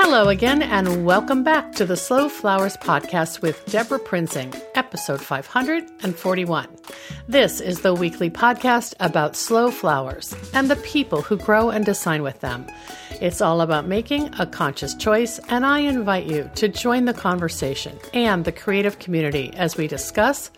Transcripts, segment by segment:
Hello again, and welcome back to the Slow Flowers podcast with Debra Prinzing, episode 541. This is the weekly podcast about slow flowers and the people who grow and design with them. It's all about making a conscious choice, and I invite you to join the conversation and the creative community as we discuss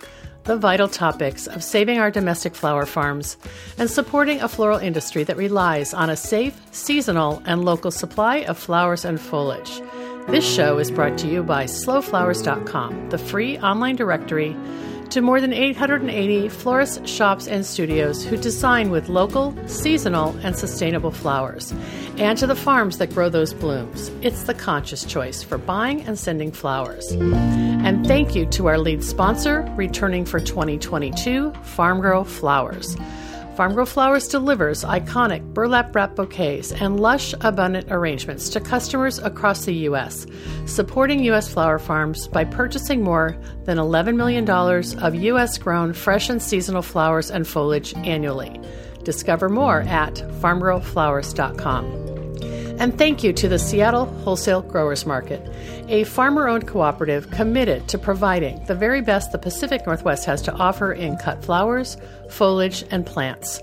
the vital topics of saving our domestic flower farms and supporting a floral industry that relies on a safe, seasonal, and local supply of flowers and foliage. This show is brought to you by slowflowers.com, the free online directory to more than 880 florists, shops, and studios who design with local, seasonal, and sustainable flowers, and to the farms that grow those blooms. It's the conscious choice for buying and sending flowers. And thank you to our lead sponsor, returning for 2022, Farmgirl Flowers. Farmgirl Flowers delivers iconic burlap wrap bouquets and lush, abundant arrangements to customers across the U.S., supporting U.S. flower farms by purchasing more than $11 million of U.S. grown fresh and seasonal flowers and foliage annually. Discover more at farmgirlflowers.com. And thank you to the Seattle Wholesale Growers Market, a farmer owned cooperative committed to providing the very best the Pacific Northwest has to offer in cut flowers, foliage, and plants.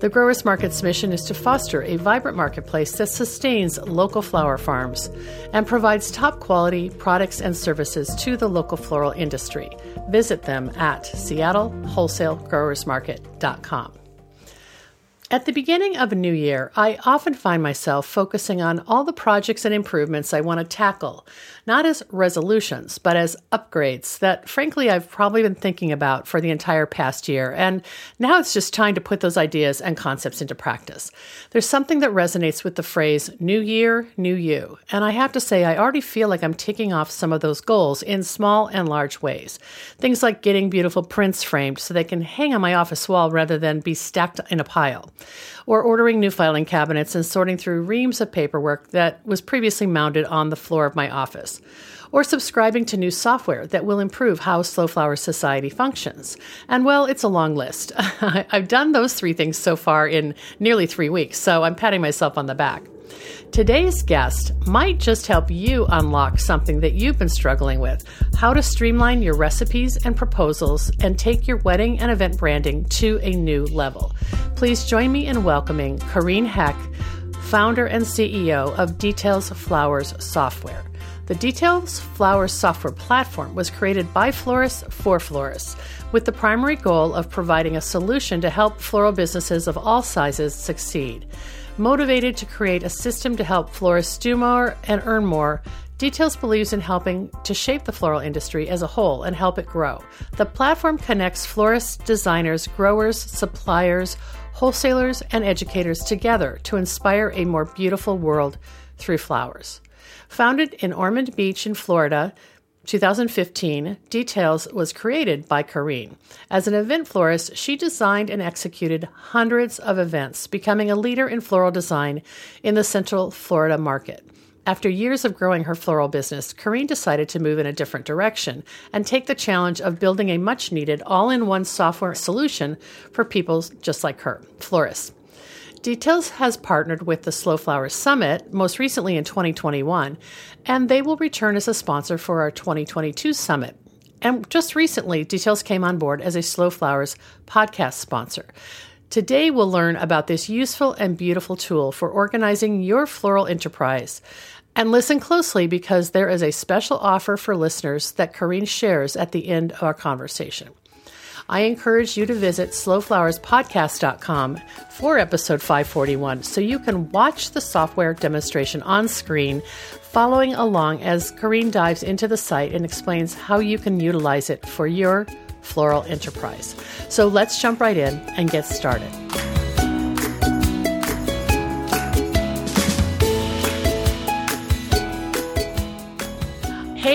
The Growers Market's mission is to foster a vibrant marketplace that sustains local flower farms and provides top quality products and services to the local floral industry. Visit them at seattlewholesalegrowersmarket.com. At the beginning of a new year, I often find myself focusing on all the projects and improvements I want to tackle, not as resolutions, but as upgrades that, frankly, I've probably been thinking about for the entire past year. And now it's just time to put those ideas and concepts into practice. There's something that resonates with the phrase new year, new you. And I have to say, I already feel like I'm ticking off some of those goals in small and large ways. Things like getting beautiful prints framed so they can hang on my office wall rather than be stacked in a pile or ordering new filing cabinets and sorting through reams of paperwork that was previously mounted on the floor of my office, or subscribing to new software that will improve how Slow Flower Society functions. And well, it's a long list. I've done those three things so far in nearly three weeks, so I'm patting myself on the back. Today's guest might just help you unlock something that you've been struggling with how to streamline your recipes and proposals and take your wedding and event branding to a new level. Please join me in welcoming Corrine Heck, founder and CEO of Details Flowers Software. The Details Flowers software platform was created by florists for florists with the primary goal of providing a solution to help floral businesses of all sizes succeed. Motivated to create a system to help florists do more and earn more, Details believes in helping to shape the floral industry as a whole and help it grow. The platform connects florists, designers, growers, suppliers, wholesalers, and educators together to inspire a more beautiful world through flowers. Founded in Ormond Beach in Florida, 2015, Details was created by Corrine. As an event florist, she designed and executed hundreds of events, becoming a leader in floral design in the Central Florida market. After years of growing her floral business, Corrine decided to move in a different direction and take the challenge of building a much needed all in one software solution for people just like her, florists. Details has partnered with the Slow Flowers Summit, most recently in 2021, and they will return as a sponsor for our 2022 summit. And just recently, Details came on board as a Slow Flowers podcast sponsor. Today, we'll learn about this useful and beautiful tool for organizing your floral enterprise. And listen closely because there is a special offer for listeners that Corrine shares at the end of our conversation. I encourage you to visit slowflowerspodcast.com for episode 541 so you can watch the software demonstration on screen, following along as Corrine dives into the site and explains how you can utilize it for your floral enterprise. So let's jump right in and get started.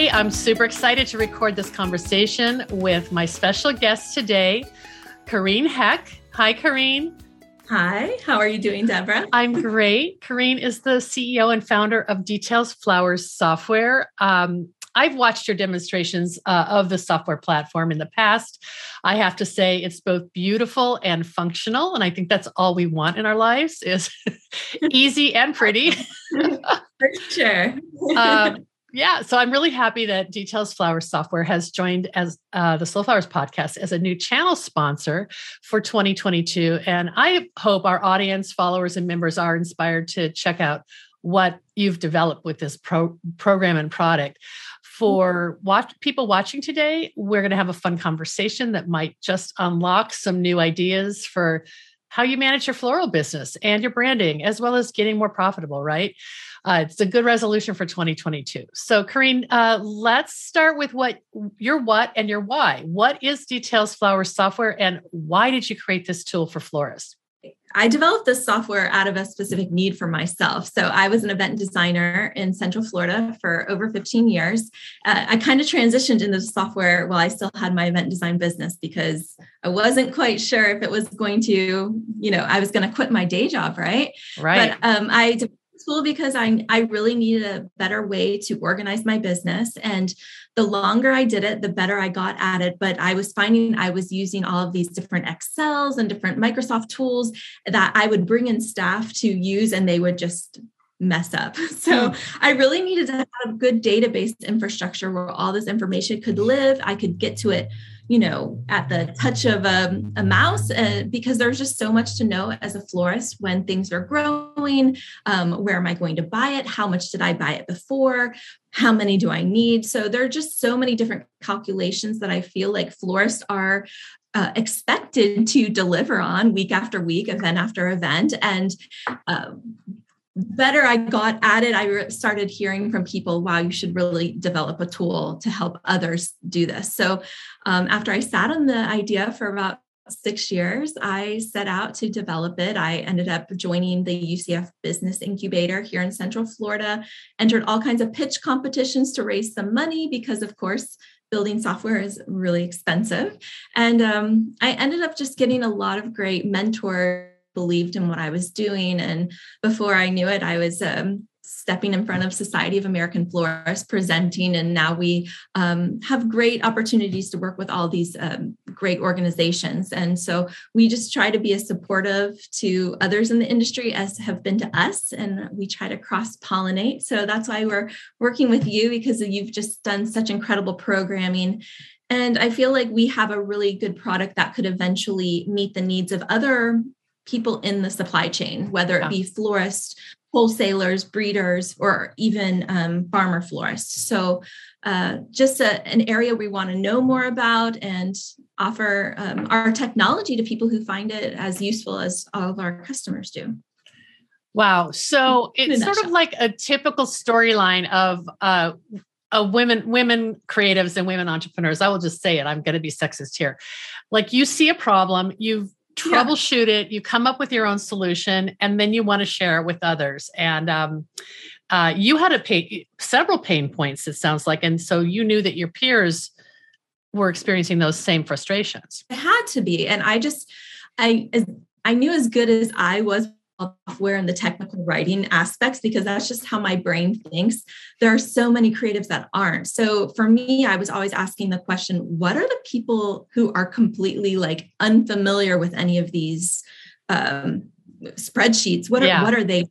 I'm super excited to record this conversation with my special guest today, Corrine Heck. Hi, Corrine. Hi, how are you doing, Debra? I'm great. Kareen is the CEO and founder of Details Flowers Software. Um, I've watched your demonstrations uh, of the software platform in the past. I have to say it's both beautiful and functional, and I think that's all we want in our lives is easy and pretty. For sure. um, yeah, so I'm really happy that Details Flowers Software has joined as uh, the Slow Flowers podcast as a new channel sponsor for 2022, and I hope our audience, followers, and members are inspired to check out what you've developed with this pro- program and product. For watch people watching today, we're going to have a fun conversation that might just unlock some new ideas for how you manage your floral business and your branding, as well as getting more profitable, right? Uh, it's a good resolution for 2022. So, Corrine, uh, let's start with what your what and your why. What is Details Flowers software, and why did you create this tool for florists? I developed this software out of a specific need for myself. So I was an event designer in Central Florida for over 15 years. Uh, I kind of transitioned into software while I still had my event design business because I wasn't quite sure if it was going to, you know, I was going to quit my day job, right? Right. But um, I tool because I, I really needed a better way to organize my business. And the longer I did it, the better I got at it. But I was finding I was using all of these different Excels and different Microsoft tools that I would bring in staff to use, and they would just mess up. So hmm. I really needed to have a good database infrastructure where all this information could live. I could get to it you know, at the touch of a, a mouse, uh, because there's just so much to know as a florist when things are growing. Um, where am I going to buy it? How much did I buy it before? How many do I need? So there are just so many different calculations that I feel like florists are uh, expected to deliver on week after week, event after event. And uh, better I got at it, I started hearing from people, wow, you should really develop a tool to help others do this. So um, after I sat on the idea for about six years, I set out to develop it. I ended up joining the UCF Business Incubator here in Central Florida, entered all kinds of pitch competitions to raise some money because, of course, building software is really expensive. And um, I ended up just getting a lot of great mentors believed in what I was doing. And before I knew it, I was um, stepping in front of Society of American Florists, presenting, and now we um, have great opportunities to work with all these um, great organizations. And so we just try to be as supportive to others in the industry as have been to us, and we try to cross pollinate. So that's why we're working with you because you've just done such incredible programming. And I feel like we have a really good product that could eventually meet the needs of other people in the supply chain, whether it be florists, wholesalers, breeders, or even um, farmer florists. So, uh, just a, an area we want to know more about and offer um, our technology to people who find it as useful as all of our customers do. Wow. So it's sort of like a typical storyline of uh, a women women creatives and women entrepreneurs. I will just say it. I'm going to be sexist here. Like you see a problem, you've troubleshoot yeah. it. You come up with your own solution and then you want to share it with others. And um, uh, you had a pay, several pain points it sounds like and so you knew that your peers were experiencing those same frustrations. It had to be and i just i i knew as good as i was software and the technical writing aspects because that's just how my brain thinks. There are so many creatives that aren't. So for me, I was always asking the question what are the people who are completely like unfamiliar with any of these um, spreadsheets? What are, yeah. what are they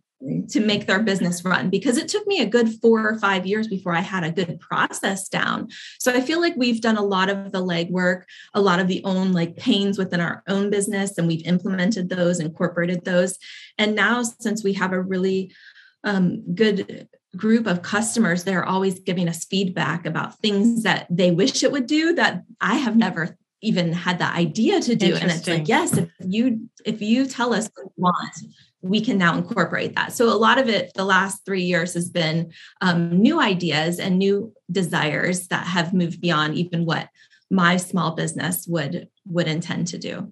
to make their business run because it took me a good four or five years before I had a good process down. So I feel like we've done a lot of the legwork, a lot of the own like pains within our own business, and we've implemented those, incorporated those. And now, since we have a really um, good group of customers, they're always giving us feedback about things that they wish it would do that I have never even had the idea to do. And it's like, yes, if you if you tell us what you want, we can now incorporate that. So a lot of it, the last three years, has been um, new ideas and new desires that have moved beyond even what my small business would would intend to do.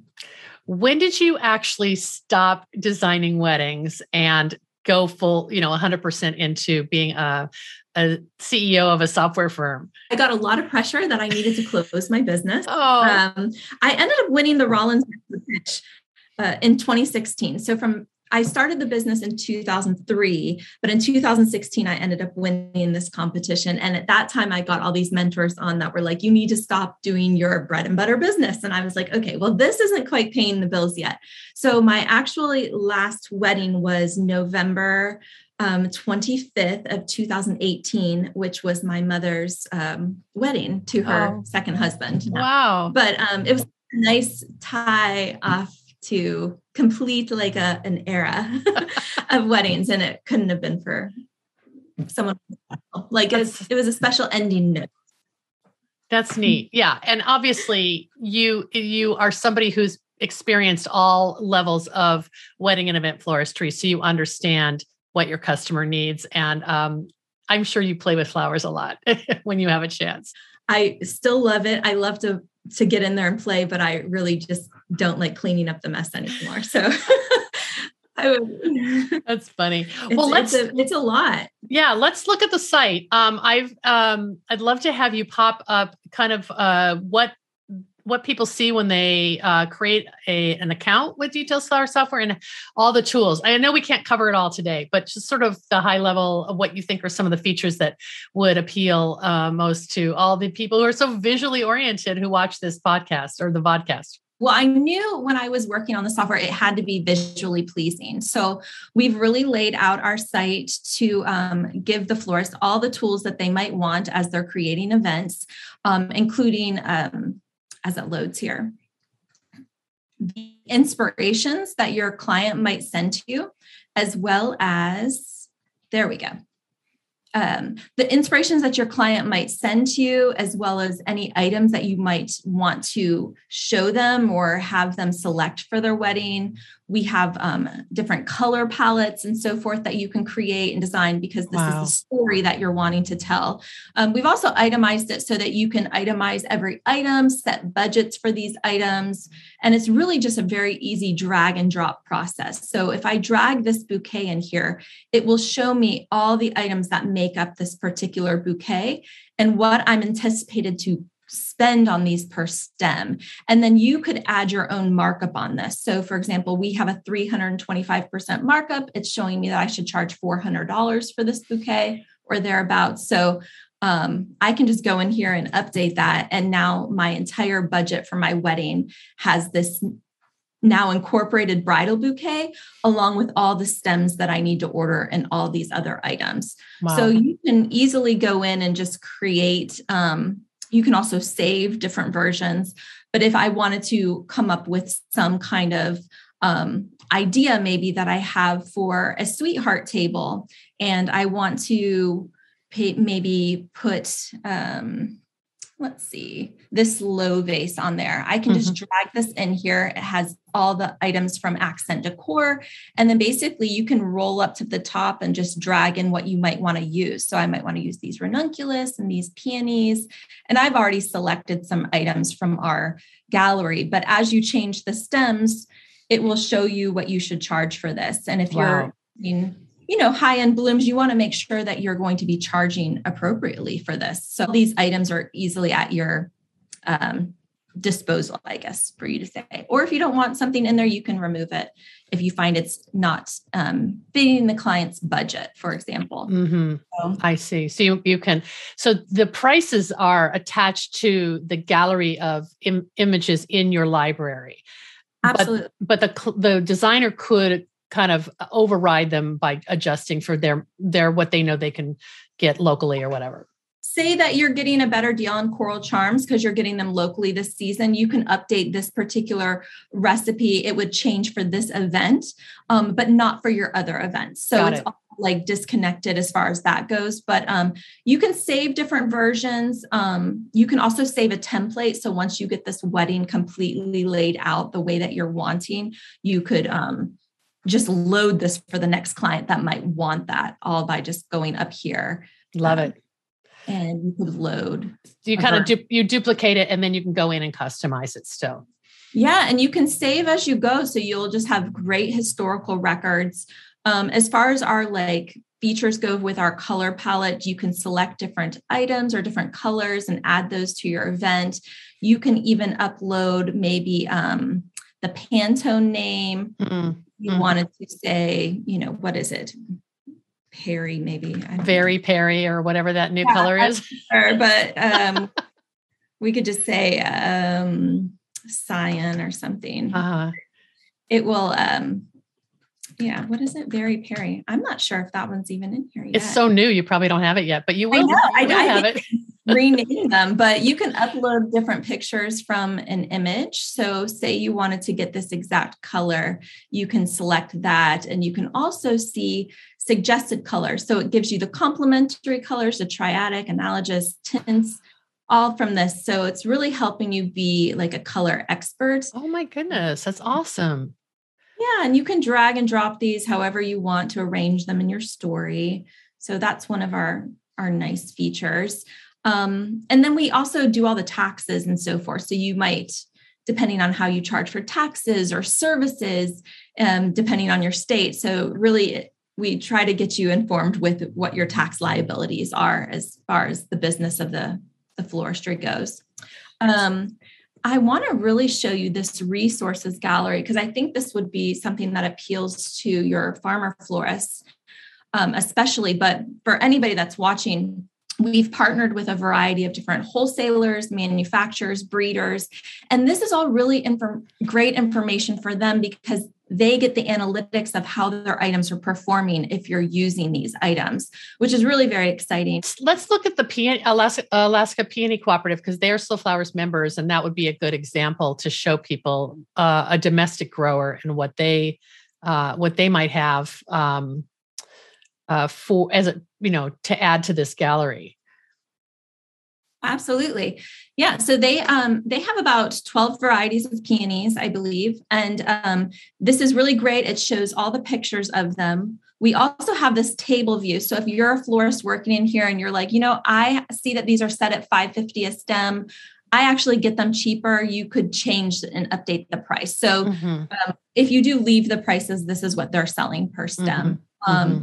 When did you actually stop designing weddings and go full, you know, 100% into being a, a CEO of a software firm? I got a lot of pressure that I needed to close my business. Oh. Um, I ended up winning the Rollins pitch uh, in 2016. So from I started the business in 2003, but in 2016, I ended up winning this competition. And at that time, I got all these mentors on that were like, you need to stop doing your bread and butter business. And I was like, okay, well, this isn't quite paying the bills yet. So my actually last wedding was November um, 25th of 2018, which was my mother's um, wedding to her oh. second husband. Wow. But um, it was a nice tie off to complete like a, an era of weddings. And it couldn't have been for someone like it was, it was a special ending note. That's neat. Yeah. And obviously you you are somebody who's experienced all levels of wedding and event floristry. So you understand what your customer needs. And um, I'm sure you play with flowers a lot when you have a chance. I still love it. I love to to get in there and play, but I really just don't like cleaning up the mess anymore. So I would. That's funny. It's, well, let's. It's a, it's a, lot. Yeah, let's look at the site. Um, I've. Um, I'd love to have you pop up kind of uh, what what people see when they uh, create a an account with Details Flower Software and all the tools. I know we can't cover it all today, but just sort of the high level of what you think are some of the features that would appeal uh, most to all the people who are so visually oriented who watch this podcast or the vodcast. Well, I knew when I was working on the software, it had to be visually pleasing. So we've really laid out our site to um, give the florist all the tools that they might want as they're creating events, um, including um, as it loads here. The inspirations that your client might send to you, as well as, there we go um, the inspirations that your client might send to you, as well as any items that you might want to show them or have them select for their wedding. We have um, different color palettes and so forth that you can create and design because this wow. is the story that you're wanting to tell. Um, we've also itemized it so that you can itemize every item, set budgets for these items, and it's really just a very easy drag and drop process. So if I drag this bouquet in here, it will show me all the items that make up this particular bouquet and what I'm anticipated to spend on these per stem. And then you could add your own markup on this. So, for example, we have a 325% markup. It's showing me that I should charge $400 for this bouquet or thereabouts. So, um, I can just go in here and update that. And now my entire budget for my wedding has this now incorporated bridal bouquet along with all the stems that I need to order and all these other items. Wow. So you can easily go in and just create um, you can also save different versions. But if I wanted to come up with some kind of um, idea, maybe that I have for a sweetheart table, and I want to pay, maybe put um, let's see, this low vase on there. I can mm-hmm. just drag this in here. It has all the items from Accent Decor. And then basically you can roll up to the top and just drag in what you might want to use. So I might want to use these ranunculus and these peonies. And I've already selected some items from our gallery. But as you change the stems, it will show you what you should charge for this. And if wow. you're you know high end blooms you want to make sure that you're going to be charging appropriately for this. So these items are easily at your um, disposal i guess for you to say. Or if you don't want something in there you can remove it if you find it's not um, fitting the client's budget for example. Mm-hmm. so, i see. So you, you can so the prices are attached to the gallery of Im- images in your library. Absolutely but, but the the designer could kind of override them by adjusting for their their what they know they can get locally or whatever. Say that you're getting a better deal on coral charms because you're getting them locally this season. You can update this particular recipe. It would change for this event um, but not for your other events. So Got it's it. all like disconnected as far as that goes. But um, you can save different versions. Um, you can also save a template. So once you get this wedding completely laid out the way that you're wanting you could um, just load this for the next client that might want that all by just going up here. Love um, it. And you could load. you kind of du- you duplicate it and then you can go in and customize it still. Yeah, and you can save as you go, so you'll just have great historical records. Um, as far as our like features go with our color palette, you can select different items or different colors and add those to your event. You can even upload maybe um, the Pantone name. Mm-hmm you mm-hmm. wanted to say, you know, what is it? Perry, maybe. Very know. Perry or whatever that new yeah, color is. Sure, but um, we could just say um, cyan or something. Uh-huh. It will um, yeah, what is it? Very Peri. I'm not sure if that one's even in here yet. It's so new, you probably don't have it yet, but you will. I know. I, will I have it. rename them, but you can upload different pictures from an image. So, say you wanted to get this exact color, you can select that, and you can also see suggested colors. So, it gives you the complementary colors, the triadic, analogous tints, all from this. So, it's really helping you be like a color expert. Oh my goodness, that's awesome. Yeah, and you can drag and drop these however you want to arrange them in your story. So that's one of our our nice features. Um, and then we also do all the taxes and so forth. So you might, depending on how you charge for taxes or services, um, depending on your state. So really, we try to get you informed with what your tax liabilities are as far as the business of the, the floristry goes. Um, I want to really show you this resources gallery because I think this would be something that appeals to your farmer florists, um, especially. But for anybody that's watching, we've partnered with a variety of different wholesalers, manufacturers, breeders, and this is all really inf- great information for them because they get the analytics of how their items are performing if you're using these items, which is really very exciting. Let's look at the Peony, Alaska, Alaska Peony Cooperative because they're Slow Flowers members, and that would be a good example to show people uh, a domestic grower and what they uh, what they might have um, uh, for as a you know to add to this gallery. Absolutely. Yeah. So they um they have about 12 varieties of peonies, I believe. And um, this is really great. It shows all the pictures of them. We also have this table view. So if you're a florist working in here and you're like, you know, I see that these are set at 550 a stem. I actually get them cheaper. You could change and update the price. So mm-hmm. um, if you do leave the prices, this is what they're selling per stem. Mm-hmm. Um, mm-hmm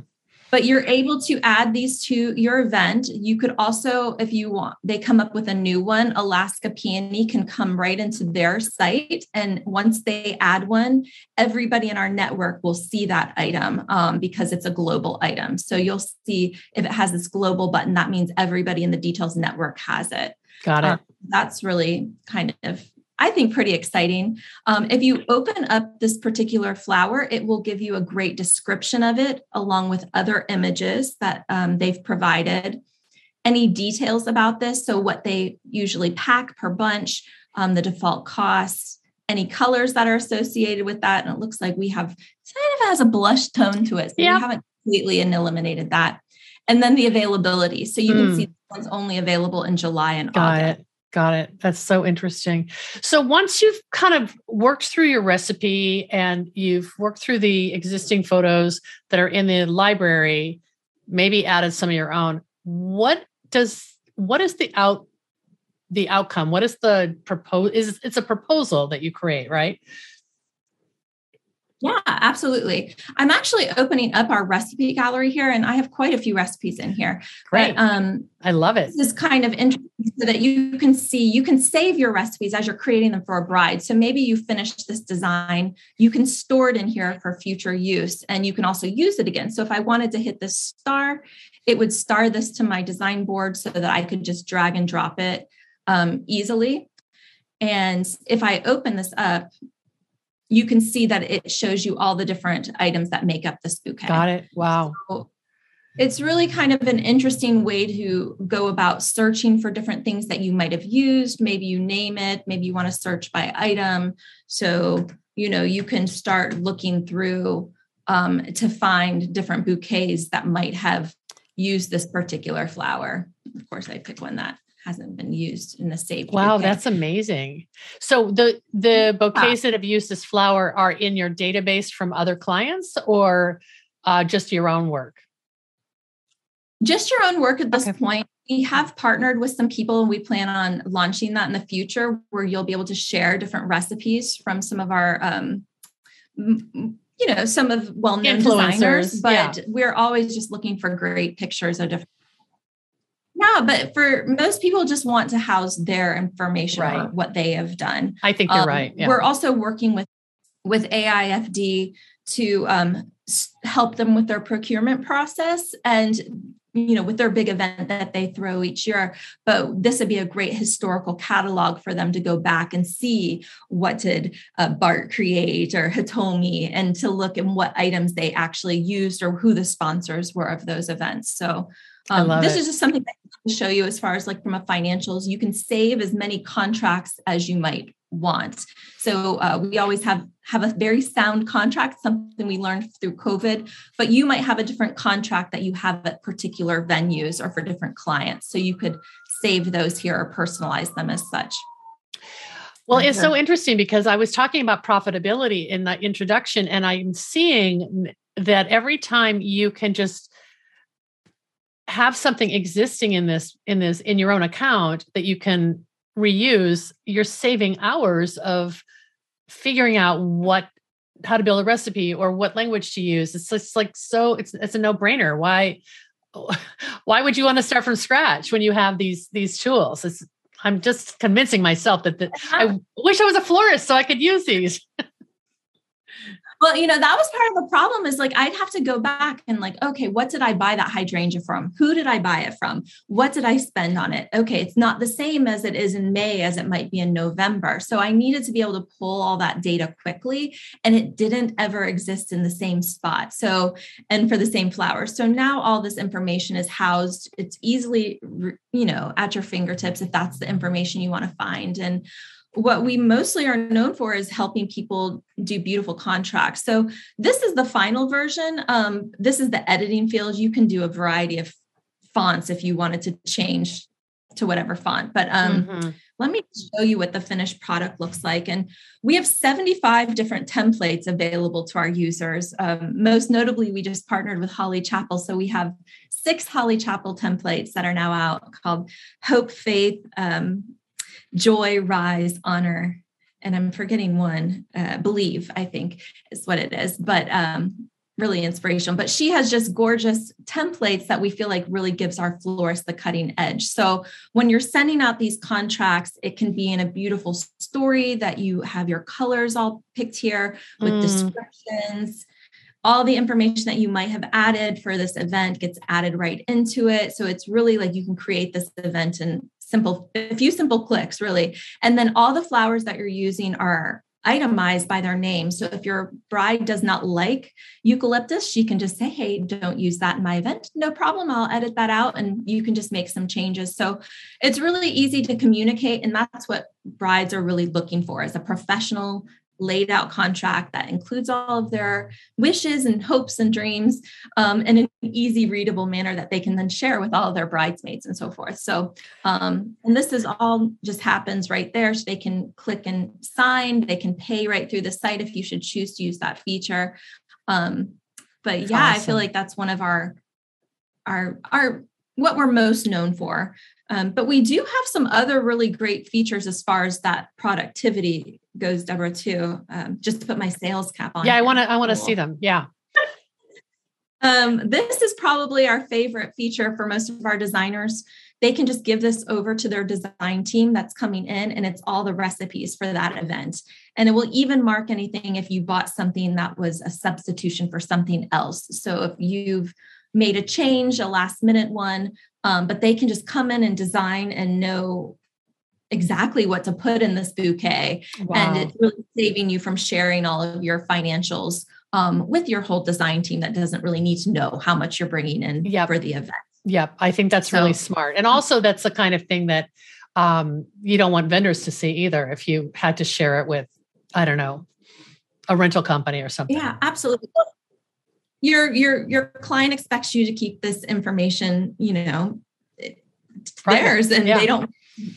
but you're able to add these to your event. You could also, if you want, they come up with a new one. Alaska Peony can come right into their site. And once they add one, everybody in our network will see that item um, because it's a global item. So you'll see if it has this global button, that means everybody in the details network has it. Got it. Um, that's really kind of I think pretty exciting. Um, if you open up this particular flower, it will give you a great description of it along with other images that um, they've provided. Any details about this? So, what they usually pack per bunch, um, the default costs, any colors that are associated with that. And it looks like we have kind of has a blush tone to it. So, yeah. we haven't completely eliminated that. And then the availability. So, you mm. can hmm. see this one's only available in July and Got August. It. Got it. That's so interesting. So once you've kind of worked through your recipe and you've worked through the existing photos that are in the library, maybe added some of your own, what does what is the out the outcome? What is the propose is it's a proposal that you create, right? Yeah, absolutely. I'm actually opening up our recipe gallery here, and I have quite a few recipes in here. Great. But, um, I love it. This is kind of interesting so that you can see, you can save your recipes as you're creating them for a bride. So maybe you finished this design, you can store it in here for future use, and you can also use it again. So if I wanted to hit this star, it would star this to my design board so that I could just drag and drop it um, easily. And if I open this up, you can see that it shows you all the different items that make up this bouquet. Got it. Wow. So it's really kind of an interesting way to go about searching for different things that you might have used. Maybe you name it, maybe you want to search by item. So, you know, you can start looking through um, to find different bouquets that might have used this particular flower. Of course, I pick one that hasn't been used in the same. Way. Wow, bouquet. that's amazing. So the the bouquets yeah. that have used this flower are in your database from other clients or uh, just your own work? Just your own work at this okay. point. We have partnered with some people and we plan on launching that in the future where you'll be able to share different recipes from some of our um, you know some of well-known designers but yeah. we're always just looking for great pictures of different yeah, but for most people, just want to house their information right. or what they have done. I think you're um, right. Yeah. We're also working with with AIFD to um, help them with their procurement process, and you know, with their big event that they throw each year. But this would be a great historical catalog for them to go back and see what did uh, Bart create or Hitomi and to look at what items they actually used or who the sponsors were of those events. So um, this it. is just something that I can show you as far as like from a financials. You can save as many contracts as you might want. So uh, we always have have a very sound contract, something we learned through COVID. But you might have a different contract that you have at particular venues or for different clients. So you could save those here or personalize them as such. Well, it's so interesting because I was talking about profitability in the introduction, and I'm seeing that every time you can just have something existing in this in this in your own account that you can reuse you're saving hours of figuring out what how to build a recipe or what language to use. It's just like so it's it's a no-brainer. Why why would you want to start from scratch when you have these these tools? It's i'm just convincing myself that the, i wish i was a florist so i could use these Well, you know, that was part of the problem is like I'd have to go back and like, okay, what did I buy that hydrangea from? Who did I buy it from? What did I spend on it? Okay, it's not the same as it is in May as it might be in November. So I needed to be able to pull all that data quickly and it didn't ever exist in the same spot. So, and for the same flowers. So now all this information is housed, it's easily, you know, at your fingertips if that's the information you want to find. And what we mostly are known for is helping people do beautiful contracts. So this is the final version. Um, this is the editing field. You can do a variety of fonts if you wanted to change to whatever font. But um, mm-hmm. let me show you what the finished product looks like. And we have 75 different templates available to our users. Um, most notably, we just partnered with Holly Chappell. So we have six Holly Chappell templates that are now out called Hope, Faith, um, joy, rise, honor, and I'm forgetting one, uh, believe, I think is what it is, but um, really inspirational. But she has just gorgeous templates that we feel like really gives our florist the cutting edge. So when you're sending out these contracts, it can be in a beautiful story that you have your colors all picked here with mm. descriptions all the information that you might have added for this event gets added right into it. So it's really like you can create this event in simple, a few simple clicks, really. And then all the flowers that you're using are itemized by their name. So if your bride does not like eucalyptus, she can just say, Hey, don't use that in my event. No problem. I'll edit that out and you can just make some changes. So it's really easy to communicate. And that's what brides are really looking for is a professional laid out contract that includes all of their wishes and hopes and dreams um, in an easy readable manner that they can then share with all of their bridesmaids and so forth. So um, and this is all just happens right there. So they can click and sign. They can pay right through the site if you should choose to use that feature. Um, but yeah awesome. i feel like that's one of our our our what we're most known for. Um, but we do have some other really great features as far as that productivity goes, Debra, too. Um, just to put my sales cap on. Yeah, I want to. I want to cool. see them. Yeah. um, this is probably our favorite feature for most of our designers. They can just give this over to their design team that's coming in, and it's all the recipes for that event. And it will even mark anything if you bought something that was a substitution for something else. So if you've made a change, a last minute one, um, but they can just come in and design and know exactly what to put in this bouquet. Wow. And it's really saving you from sharing all of your financials um, with your whole design team that doesn't really need to know how much you're bringing in yep. for the event. Yep. I think that's so, really smart. And also, that's the kind of thing that um, you don't want vendors to see either if you had to share it with, I don't know, a rental company or something. Yeah, absolutely your your your client expects you to keep this information you know Private. theirs and yeah. they don't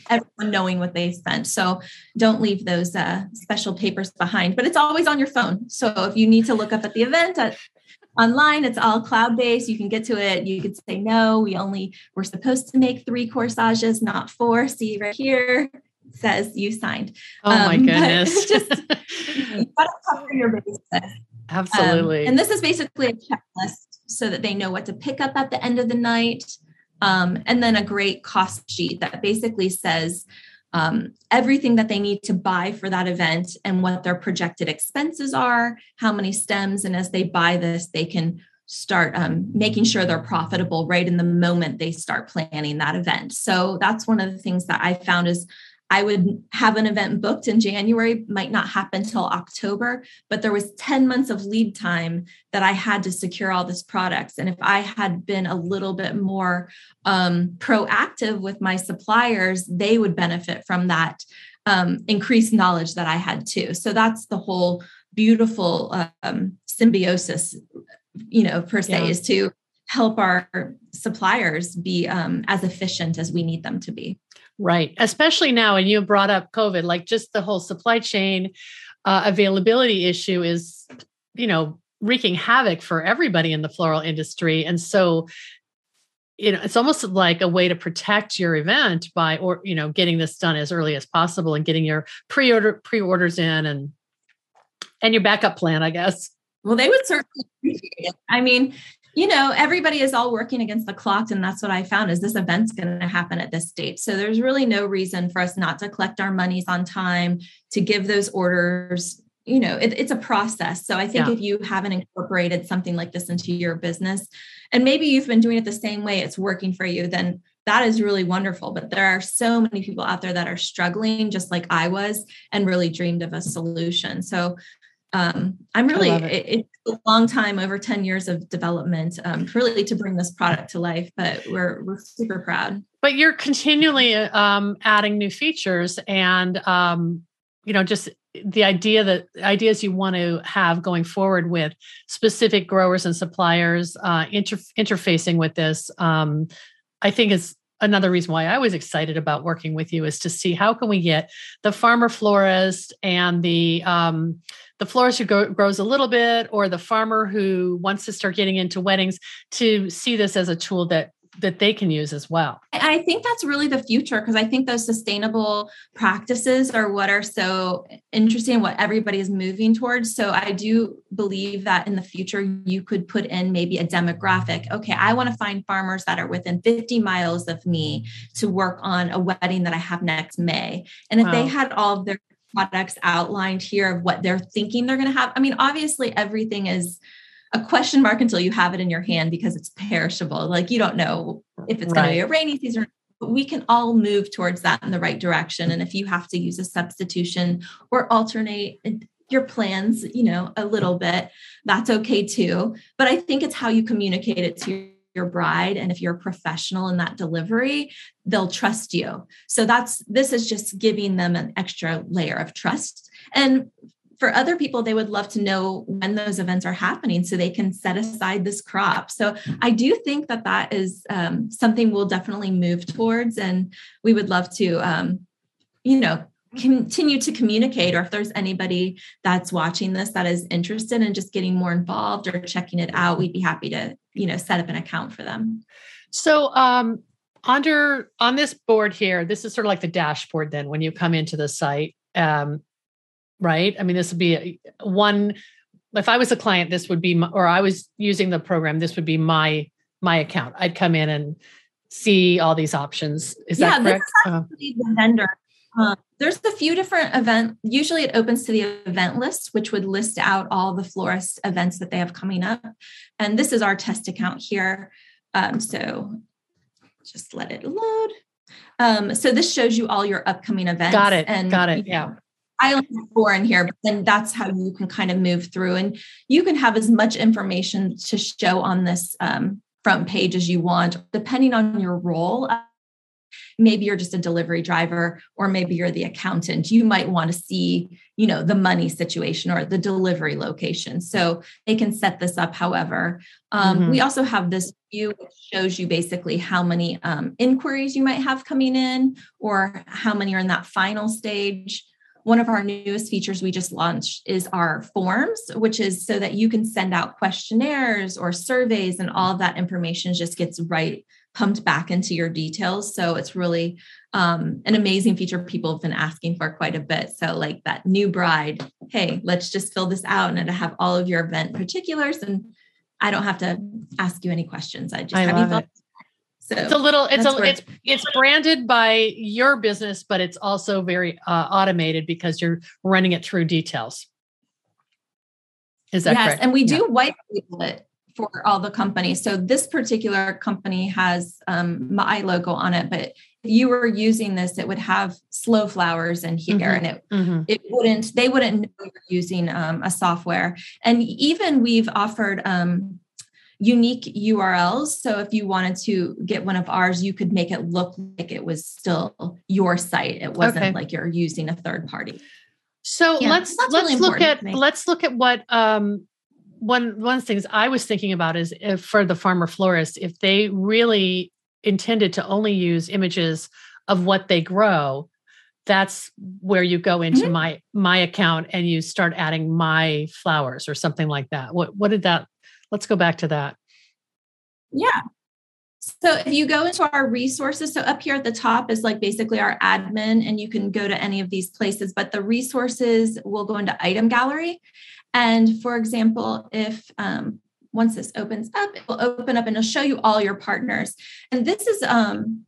everyone knowing what they spent. So don't leave those uh, special papers behind but it's always on your phone. So if you need to look up at the event at, online it's all cloud based you can get to it. You could say no we only we're supposed to make three corsages not four. See right here says you signed. Oh my um, goodness. just you gotta cover your bases Absolutely. Um, and this is basically a checklist so that they know what to pick up at the end of the night. Um, and then a great cost sheet that basically says um, everything that they need to buy for that event and what their projected expenses are, how many stems. And as they buy this, they can start um, making sure they're profitable right in the moment they start planning that event. So that's one of the things that I found is I would have an event booked in January, might not happen till October, but there was 10 months of lead time that I had to secure all this products. And if I had been a little bit more um, proactive with my suppliers, they would benefit from that um, increased knowledge that I had too. So that's the whole beautiful um, symbiosis, you know, per se, yeah. is to help our suppliers be um, as efficient as we need them to be. Right. Especially now, and you brought up COVID, like just the whole supply chain uh, availability issue is, you know, wreaking havoc for everybody in the floral industry. And so, you know, it's almost like a way to protect your event by, or, you know, getting this done as early as possible and getting your pre-order pre-orders in and, and your backup plan, I guess. Well, they would certainly appreciate it. I mean, you know everybody is all working against the clock and that's what i found is this event's going to happen at this date. So there's really no reason for us not to collect our monies on time to give those orders. You know it, it's a process. So i think yeah. if you haven't incorporated something like this into your business and maybe you've been doing it the same way it's working for you then that is really wonderful. But there are so many people out there that are struggling just like i was and really dreamed of a solution. So um, I'm really it. It, it's a long time, over 10 years of development, um, really to bring this product to life. But we're we're super proud. But you're continually um, adding new features, and um, you know, just the idea that ideas you want to have going forward with specific growers and suppliers uh, inter- interfacing with this. Um, I think is another reason why I was excited about working with you is to see how can we get the farmer florist and the um, the florist who go, grows a little bit or the farmer who wants to start getting into weddings to see this as a tool that that they can use as well. I think that's really the future because I think those sustainable practices are what are so interesting, what everybody is moving towards. So I do believe that in the future, you could put in maybe a demographic. Okay, I want to find farmers that are within 50 miles of me to work on a wedding that I have next May. And if wow. they had all of their products outlined here of what they're thinking they're going to have, I mean, obviously everything is a question mark until you have it in your hand because it's perishable. Like you don't know if it's right. going to be a rainy season. But we can all move towards that in the right direction. And if you have to use a substitution or alternate uh, your plans, you know, a little bit, that's okay too. But I think it's how you communicate it to your bride and if you're a professional in that delivery they'll trust you so that's this is just giving them an extra layer of trust and for other people, they would love to know when those events are happening so they can set aside this crop. So I do think that that is um, something we'll definitely move towards. And we would love to, um, you know, continue to communicate or if there's anybody that's watching this that is interested in just getting more involved or checking it out we'd be happy to you know set up an account for them so um under on this board here this is sort of like the dashboard then when you come into the site um right? I mean, this would be one. If I was a client, this would be, my, or I was using the program, this would be my my account. I'd come in and see all these options. Is yeah, that correct? This is uh-huh. the vendor. Um, there's a few different event. Usually, it opens to the event list, which would list out all the florist events that they have coming up. And this is our test account here. Um, so just let it load. Um, so this shows you all your upcoming events. Got it. And got it. Yeah. I only have four in here, but then that's how you can kind of move through. And you can have as much information to show on this um, front page as you want, depending on your role. Maybe you're just a delivery driver, or maybe you're the accountant. You might want to see, you know, the money situation or the delivery location. So they can set this up. However, um, mm-hmm. we also have this view which shows you basically how many um, inquiries you might have coming in, or how many are in that final stage one of our newest features we just launched is our forms, which is so that you can send out questionnaires or surveys, and all of that information just gets right pumped back into your details. So it's really um, an amazing feature people have been asking for quite a bit. So, like that new bride, hey, let's just fill this out and have all of your event particulars. And I don't have to ask you any questions. I just I have you fill so it's a little, it's a, it's, it's branded by your business, but it's also very uh, automated because you're running it through details. Is that yes, correct? And we do white label it. for all the companies. So this particular company has um, my logo on it, but if you were using this, it would have slow flowers in here, mm-hmm. and it mm-hmm. it wouldn't. They wouldn't know you're using um, a software. And even we've offered um, unique URLs. So if you wanted to get one of ours, you could make it look like it was still your site. It wasn't okay. like you're using a third party. So yeah, let's let's really look at let's look at what um one one of the things I was thinking about is if for the farmer florist, if they really intended to only use images of what they grow, that's where you go into mm-hmm. my my account and you start adding my flowers or something like that. What what did that? Let's go back to that. Yeah. So if you go into our resources, so up here at the top is like basically our admin, and you can go to any of these places, but the resources will go into item gallery. And for example, if um, once this opens up, it will open up and it'll show you all your partners. And this is um,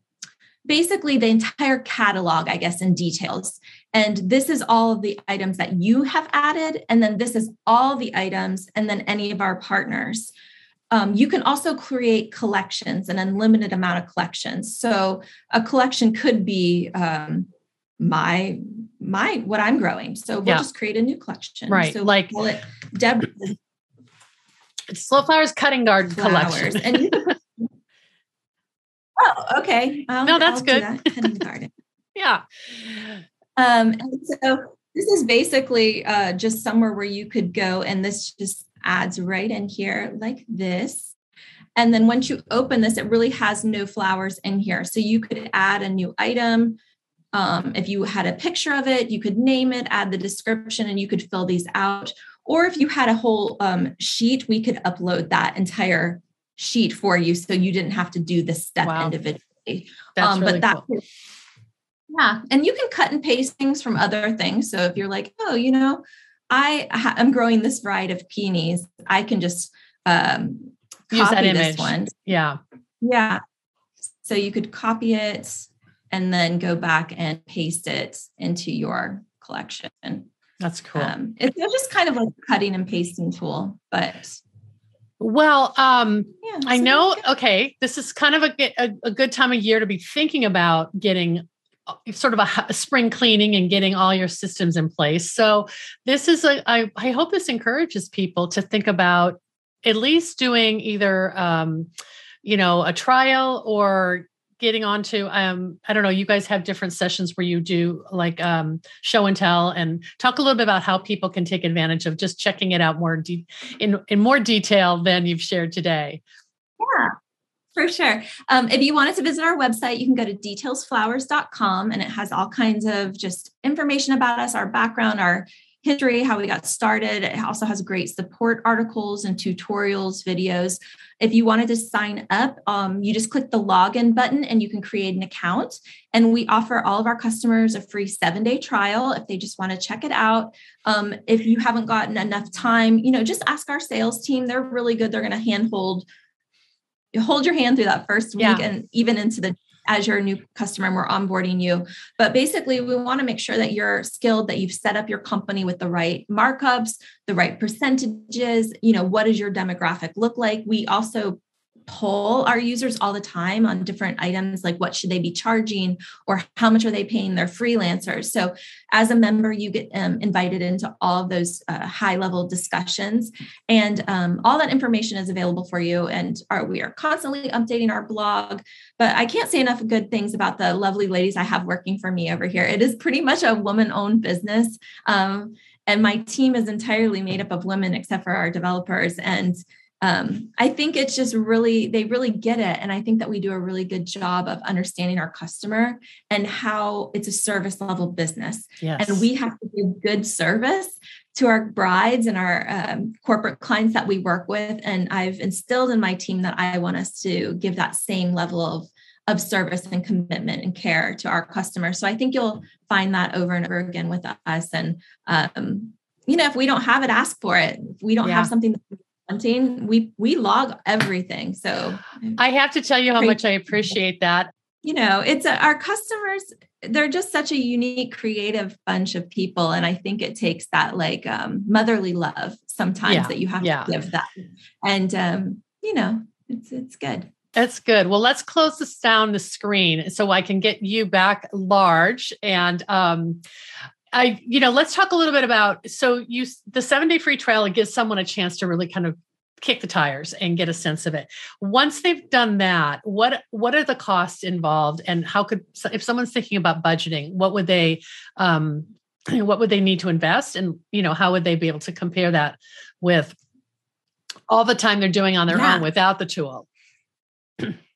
basically the entire catalog, I guess, in details. And this is all of the items that you have added. And then this is all the items, and then any of our partners. Um, you can also create collections, an unlimited amount of collections. So a collection could be um, my my what I'm growing. So we'll yeah. just create a new collection. Right. So like call it Deb Slow Flowers Cutting Garden flowers. Collection. And you oh, okay. I'll, no, that's I'll good. That. garden. yeah. Um, and so this is basically uh, just somewhere where you could go, and this just adds right in here like this. And then once you open this, it really has no flowers in here. So you could add a new item. Um, if you had a picture of it, you could name it, add the description, and you could fill these out. Or if you had a whole um, sheet, we could upload that entire sheet for you so you didn't have to do this step wow. individually. That's um, really but that cool. Yeah, and you can cut and paste things from other things. So if you're like, oh, you know, I am growing this variety of peonies, I can just um, use that image. one. Yeah, yeah. So you could copy it and then go back and paste it into your collection. That's cool. Um, it's just kind of like a cutting and pasting tool, but well, um, yeah, I know. Okay, this is kind of a, a, a, good time of year to be thinking about getting sort of a, a, spring cleaning and getting all your systems in place. So this is a. I, I hope this encourages people to think about at least doing either, um, you know, a trial or getting onto um i don't know you guys have different sessions where you do like um show and tell and talk a little bit about how people can take advantage of just checking it out more de- in in more detail than you've shared today yeah for sure. Um, if you wanted to visit our website, you can go to detailsflowers.com and it has all kinds of just information about us, our background, our history, how we got started. It also has great support articles and tutorials, videos. If you wanted to sign up, um, you just click the login button and you can create an account. And we offer all of our customers a free seven day trial if they just want to check it out. Um, if you haven't gotten enough time, you know, just ask our sales team. They're really good. They're going to handhold hold your hand through that first week yeah. and even into the as your new customer and we're onboarding you. But basically, we want to make sure that you're skilled, that you've set up your company with the right markups, the right percentages. You know, what does your demographic look like? We also poll our users all the time on different items like what should they be charging or how much are they paying their freelancers. So as a member you get um, invited into all of those uh, high level discussions. And um, all that information is available for you and we are constantly updating our blog. But i can't say enough good things about the lovely ladies i have working for me over here. It is pretty much a woman owned business um, and my team is entirely made up of women except for our developers. And um, I think it's just really, they really get it. And I think that we do a really good job of understanding our customer and how it's a service level business. Yes. And we have to give good service to our brides and our um, corporate clients that we work with. And I've instilled in my team that I want us to give that same level of of service and commitment and care to our customers. So I think you'll find that over and over again with us. And um, you know, if we don't have it, ask for it. If we don't yeah. have something that hunting, we we log everything. So I have to tell you how much I appreciate that. you know, it's a, our customers, they're just such a unique, creative bunch of people. And I think it takes that like um, motherly love sometimes yeah. that you have yeah. to give them. And, um, you know, it's, it's good. That's good. Well, let's close this down the screen so I can get you back large. And um, I, you know, let's talk a little bit about so you the seven day free trial. It gives someone a chance to really kind of kick the tires and get a sense of it. Once they've done that, what what are the costs involved, and how could if someone's thinking about budgeting, what would they um, what would they need to invest, and you know how would they be able to compare that with all the time they're doing on their yeah. own without the tool?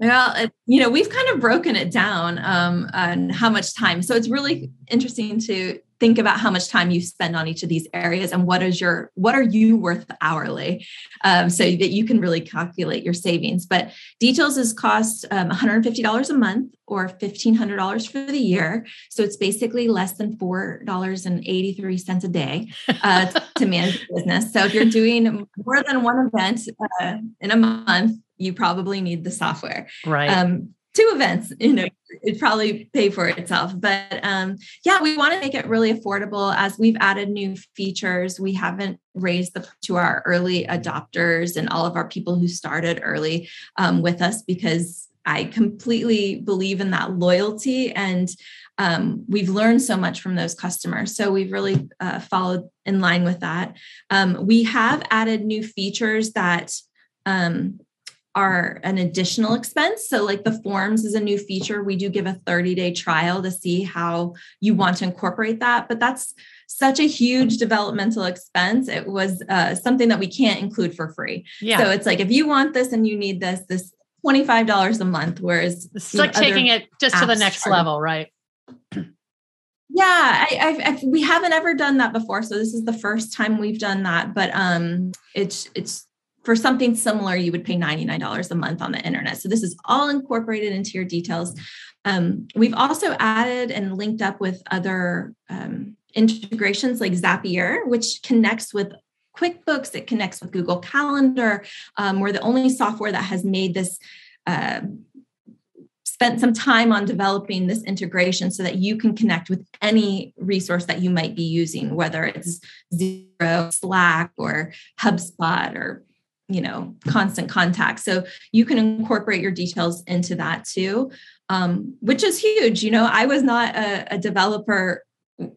Well, it, you know, we've kind of broken it down um, on how much time. So it's really interesting to think about how much time you spend on each of these areas and what is your what are you worth hourly, um, so that you can really calculate your savings. But details is cost um, $150 a month or $1,500 for the year. So it's basically less than $4.83 a day uh, to manage business. So if you're doing more than one event uh, in a month, you probably need the software. Right. Um, two events, you know, it probably pay for itself. But um, yeah, we want to make it really affordable as we've added new features. We haven't raised the to our early adopters and all of our people who started early um, with us because I completely believe in that loyalty and um, we've learned so much from those customers. So we've really uh, followed in line with that. Um, we have added new features that um, are an additional expense. So, like the forms is a new feature. We do give a 30 day trial to see how you want to incorporate that. But that's such a huge developmental expense. It was uh, something that we can't include for free. Yeah. So, it's like if you want this and you need this, this $25 a month, whereas it's like taking it just to the next level, right? Yeah, I, I've, we haven't ever done that before, so this is the first time we've done that. But um, it's it's for something similar, you would pay $99 a month on the internet. So this is all incorporated into your details. Um, we've also added and linked up with other um, integrations like Zapier, which connects with QuickBooks, it connects with Google Calendar. Um, we're the only software that has made this. Uh, spent some time on developing this integration so that you can connect with any resource that you might be using, whether it's Xero, Slack, or HubSpot, or you know constant contact. So you can incorporate your details into that too um, which is huge you know i was not a, a developer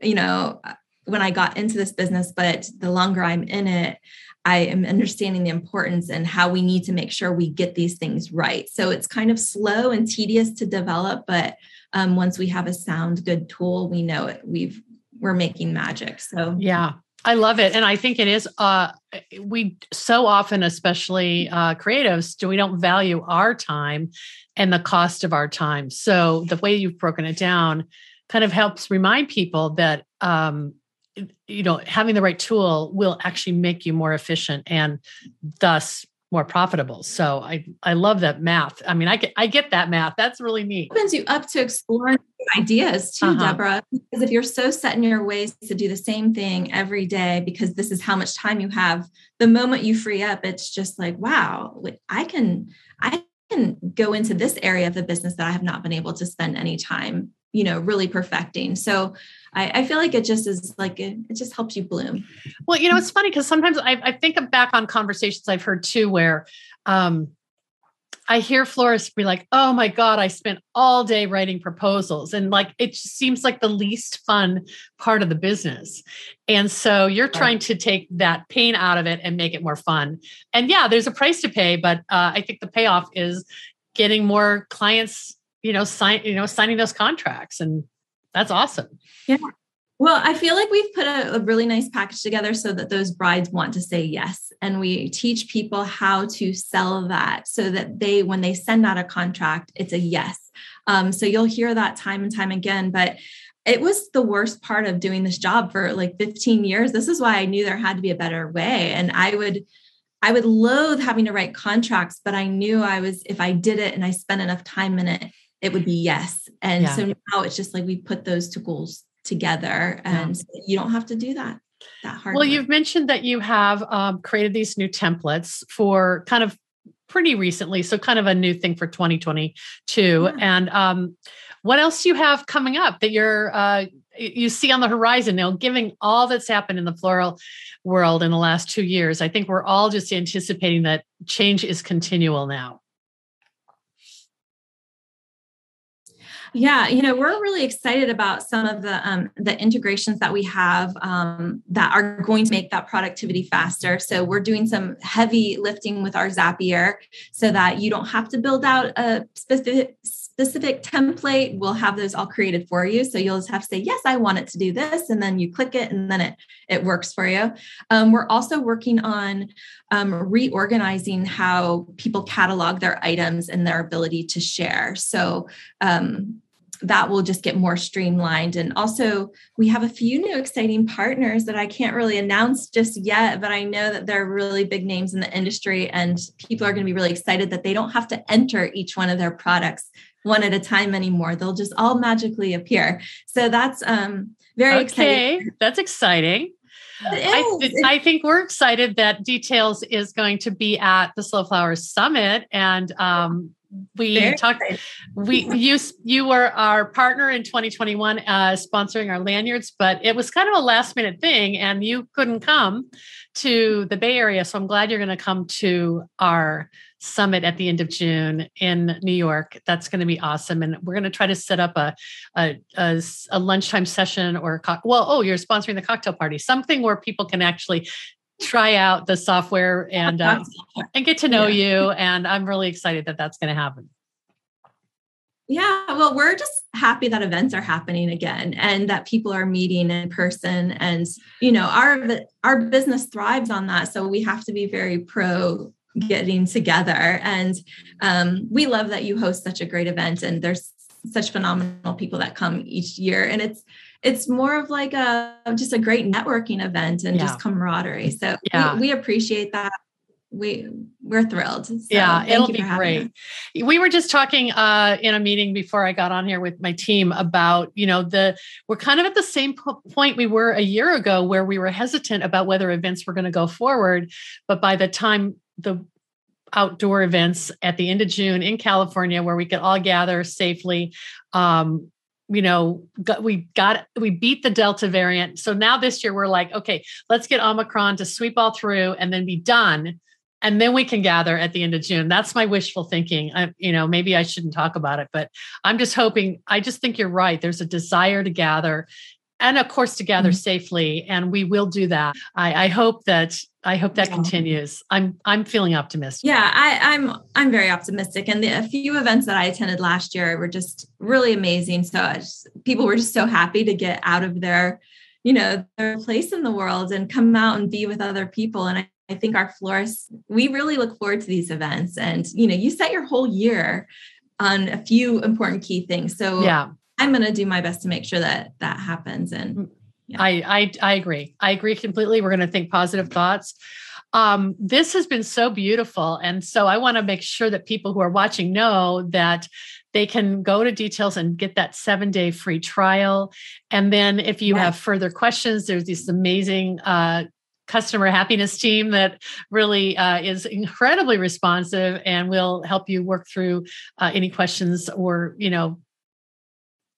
you know when i got into this business but the longer i'm in it i am understanding the importance and how we need to make sure we get these things right. So it's kind of slow and tedious to develop but um, once we have a sound good tool we know it we've we're making magic. So yeah I love it. And I think it is, uh, we so often, especially uh, creatives, do we don't value our time and the cost of our time. So the way you've broken it down kind of helps remind people that, um, you know, having the right tool will actually make you more efficient and thus more profitable. So I I love that math. I mean, I get I get that math. That's really neat. It opens you up to explore ideas too, uh-huh. Debra. Because if you're so set in your ways to do the same thing every day, because this is how much time you have, the moment you free up, it's just like, wow, I can I can go into this area of the business that I have not been able to spend any time, you know, really perfecting. So I, I feel like it just is like it, it, just helps you bloom. Well, you know, it's funny because sometimes I, I think back on conversations I've heard too, where um, I hear florists be like, oh my God, I spent all day writing proposals. And like, it seems like the least fun part of the business. And so you're trying to take that pain out of it and make it more fun. And yeah, there's a price to pay, but uh, I think the payoff is getting more clients, you know, sign, you know, signing those contracts. And that's awesome. Yeah. Well, I feel like we've put a, a, really nice package together so that those brides want to say yes. And we teach people how to sell that so that they, when they send out a contract, it's a yes. Um, so you'll hear that time and time again. But it was the worst part of doing this job for like 15 years. This is why I knew there had to be a better way. And I would, I would loathe having to write contracts, but I knew I was, if I did it and I spent enough time in it, it would be yes. And yeah. so now it's just like we put those two goals together and yeah. you don't have to do that. That hard well, work. you've mentioned that you have um, created these new templates for kind of pretty recently, so kind of a new thing for 2022. Yeah. And um, what else do you have coming up that you're uh, you see on the horizon now? Given all that's happened in the floral world in the last two years, I think we're all just anticipating that change is continual now. Yeah, you know, we're really excited about some of the um, the integrations that we have um, that are going to make that productivity faster. So we're doing some heavy lifting with our Zapier so that you don't have to build out a specific specific template, we'll have those all created for you. So you'll just have to say, yes, I want it to do this. And then you click it and then it, it works for you. Um, we're also working on um, reorganizing how people catalog their items and their ability to share. So um, that will just get more streamlined. And also, we have a few new exciting partners that I can't really announce just yet, but I know that they're really big names in the industry, and people are going to be really excited that they don't have to enter each one of their products one at a time anymore. They'll just all magically appear. So that's um, very okay. exciting. That's exciting. I, I, think we're excited that Details is going to be at the Slow Flowers Summit, and um, we Very talked. We you you were our partner in 2021, uh, sponsoring our lanyards, but it was kind of a last minute thing, and you couldn't come to the Bay Area. So I'm glad you're going to come to our summit at the end of June in New York. That's going to be awesome. And we're going to try to set up a, a, a, a lunchtime session or a co- well, oh, you're sponsoring the cocktail party, something where people can actually try out the software and uh, and get to know yeah. you. And I'm really excited that that's going to happen. Yeah, well, we're just happy that events are happening again and that people are meeting in person. And you know, our our business thrives on that, so we have to be very pro getting together. And um, we love that you host such a great event, and there's such phenomenal people that come each year. And it's it's more of like a just a great networking event and yeah. just camaraderie. So yeah. we, we appreciate that we we're thrilled. So yeah, it'll be great. Us. We were just talking uh, in a meeting before I got on here with my team about you know the we're kind of at the same point we were a year ago where we were hesitant about whether events were going to go forward, but by the time the outdoor events at the end of June in California where we could all gather safely. Um, you know, got, we got we beat the Delta variant. So now this year we're like, okay, let's get Omicron to sweep all through and then be done and then we can gather at the end of June. That's my wishful thinking. I, you know, maybe I shouldn't talk about it, but I'm just hoping. I just think you're right. There's a desire to gather, and of course to gather mm-hmm. safely, and we will do that. I, I hope that I hope that yeah. continues. I'm I'm feeling optimistic. Yeah, I, am I'm, I'm very optimistic, and the, a few events that I attended last year were just really amazing. So just, people were just so happy to get out of their you know their place in the world and come out and be with other people and I, I think our florists, we really look forward to these events. And, you know, you set your whole year on a few important key things. So yeah, I'm going to do my best to make sure that that happens. And mm, yeah. I, I, I agree. I agree completely. We're going to think positive thoughts. Um, this has been so beautiful. And so I want to make sure that people who are watching know that they can go to details and get that seven day free trial. And then if you yes. have further questions, there's this amazing uh, customer happiness team that really uh, is incredibly responsive and will help you work through uh, any questions or you know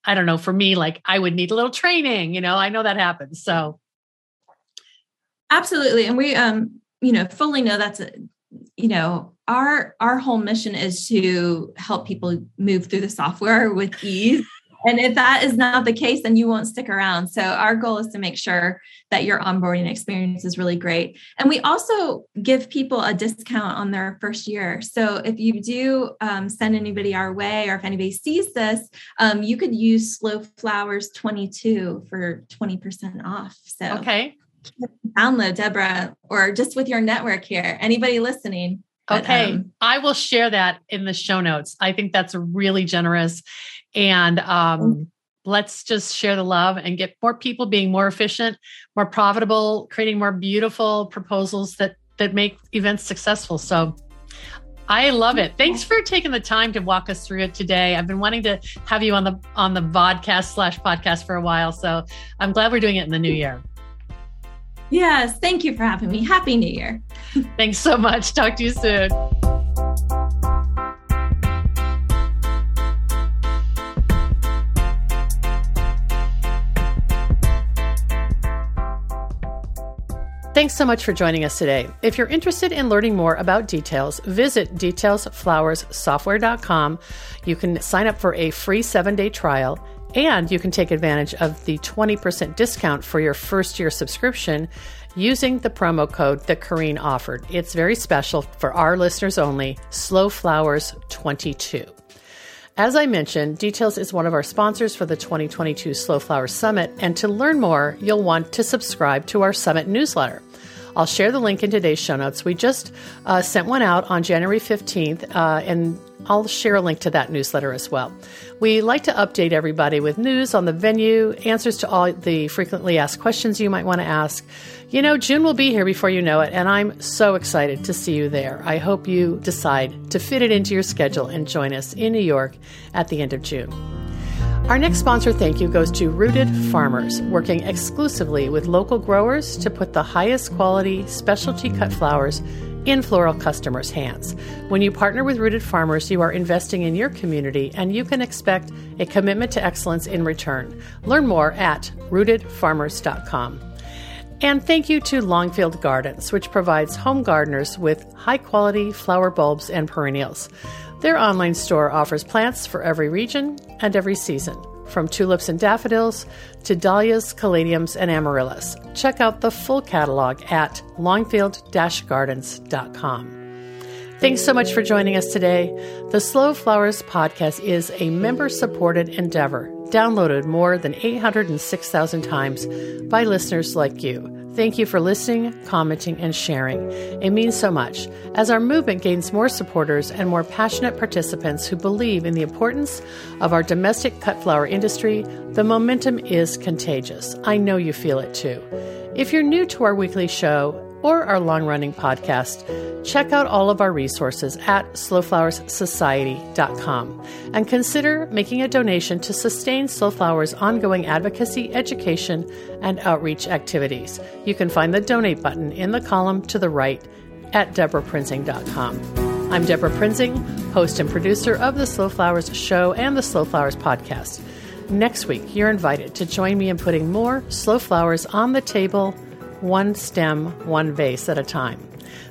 i don't know for me like i would need a little training you know i know that happens so. Absolutely and we um you know fully know that's a, you know our our whole mission is to help people move through the software with ease and if that is not the case, then you won't stick around. So our goal is to make sure that your onboarding experience is really great. And we also give people a discount on their first year. So if you do um, send anybody our way, or if anybody sees this, um, you could use Slow Flowers 22 for 20% off. So okay. Download Debra or just with your network here. Anybody listening, Okay. um, I will share that in the show notes. I think that's really generous. And um, mm-hmm. let's just share the love and get more people being more efficient, more profitable, creating more beautiful proposals that that make events successful. So I love it. Thanks for taking the time to walk us through it today. I've been wanting to have you on the on the vodcast slash podcast for a while. So I'm glad we're doing it in the new year. Yes, thank you for having me. Happy New Year. Thanks so much. Talk to you soon. Thanks so much for joining us today. If you're interested in learning more about details, visit detailsflowerssoftware.com. You can sign up for a free seven day trial and you can take advantage of the 20% discount for your first year subscription using the promo code that Corrine offered. It's very special for our listeners only, Slow Flowers 22. As I mentioned, Details is one of our sponsors for the 2022 Slow Flowers Summit, and to learn more, you'll want to subscribe to our summit newsletter. I'll share the link in today's show notes. We just uh, sent one out on January 15th, uh, and I'll share a link to that newsletter as well. We like to update everybody with news on the venue, answers to all the frequently asked questions you might want to ask. You know, June will be here before you know it, and I'm so excited to see you there. I hope you decide to fit it into your schedule and join us in New York at the end of June. Our next sponsor thank you goes to Rooted Farmers, working exclusively with local growers to put the highest quality specialty cut flowers in floral customers' hands. When you partner with Rooted Farmers, you are investing in your community and you can expect a commitment to excellence in return. Learn more at rootedfarmers.com. And thank you to Longfield Gardens, which provides home gardeners with high quality flower bulbs and perennials. Their online store offers plants for every region and every season, from tulips and daffodils to dahlias, caladiums, and amaryllis. Check out the full catalog at longfield gardens.com. Thanks so much for joining us today. The Slow Flowers podcast is a member supported endeavor downloaded more than 806,000 times by listeners like you. Thank you for listening, commenting, and sharing. It means so much as our movement gains more supporters and more passionate participants who believe in the importance of our domestic cut flower industry. The momentum is contagious. I know you feel it too. If you're new to our weekly show, or our long running podcast, check out all of our resources at slowflowerssociety.com and consider making a donation to sustain Slowflower's ongoing advocacy, education, and outreach activities. You can find the donate button in the column to the right at debraprinzing.com. I'm Debra Prinzing, host and producer of the Slow Flowers show and the Slow Flowers podcast. Next week, you're invited to join me in putting more slow flowers on the table one stem, one vase at a time.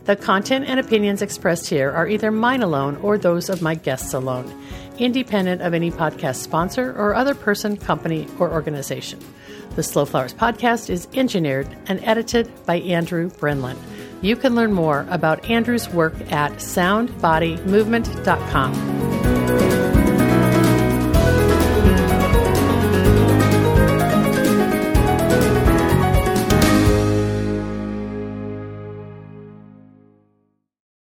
The content and opinions expressed here are either mine alone or those of my guests alone, independent of any podcast sponsor or other person, company, or organization. The Slow Flowers podcast is engineered and edited by Andrew Brenlin. You can learn more about Andrew's work at soundbodymovement.com.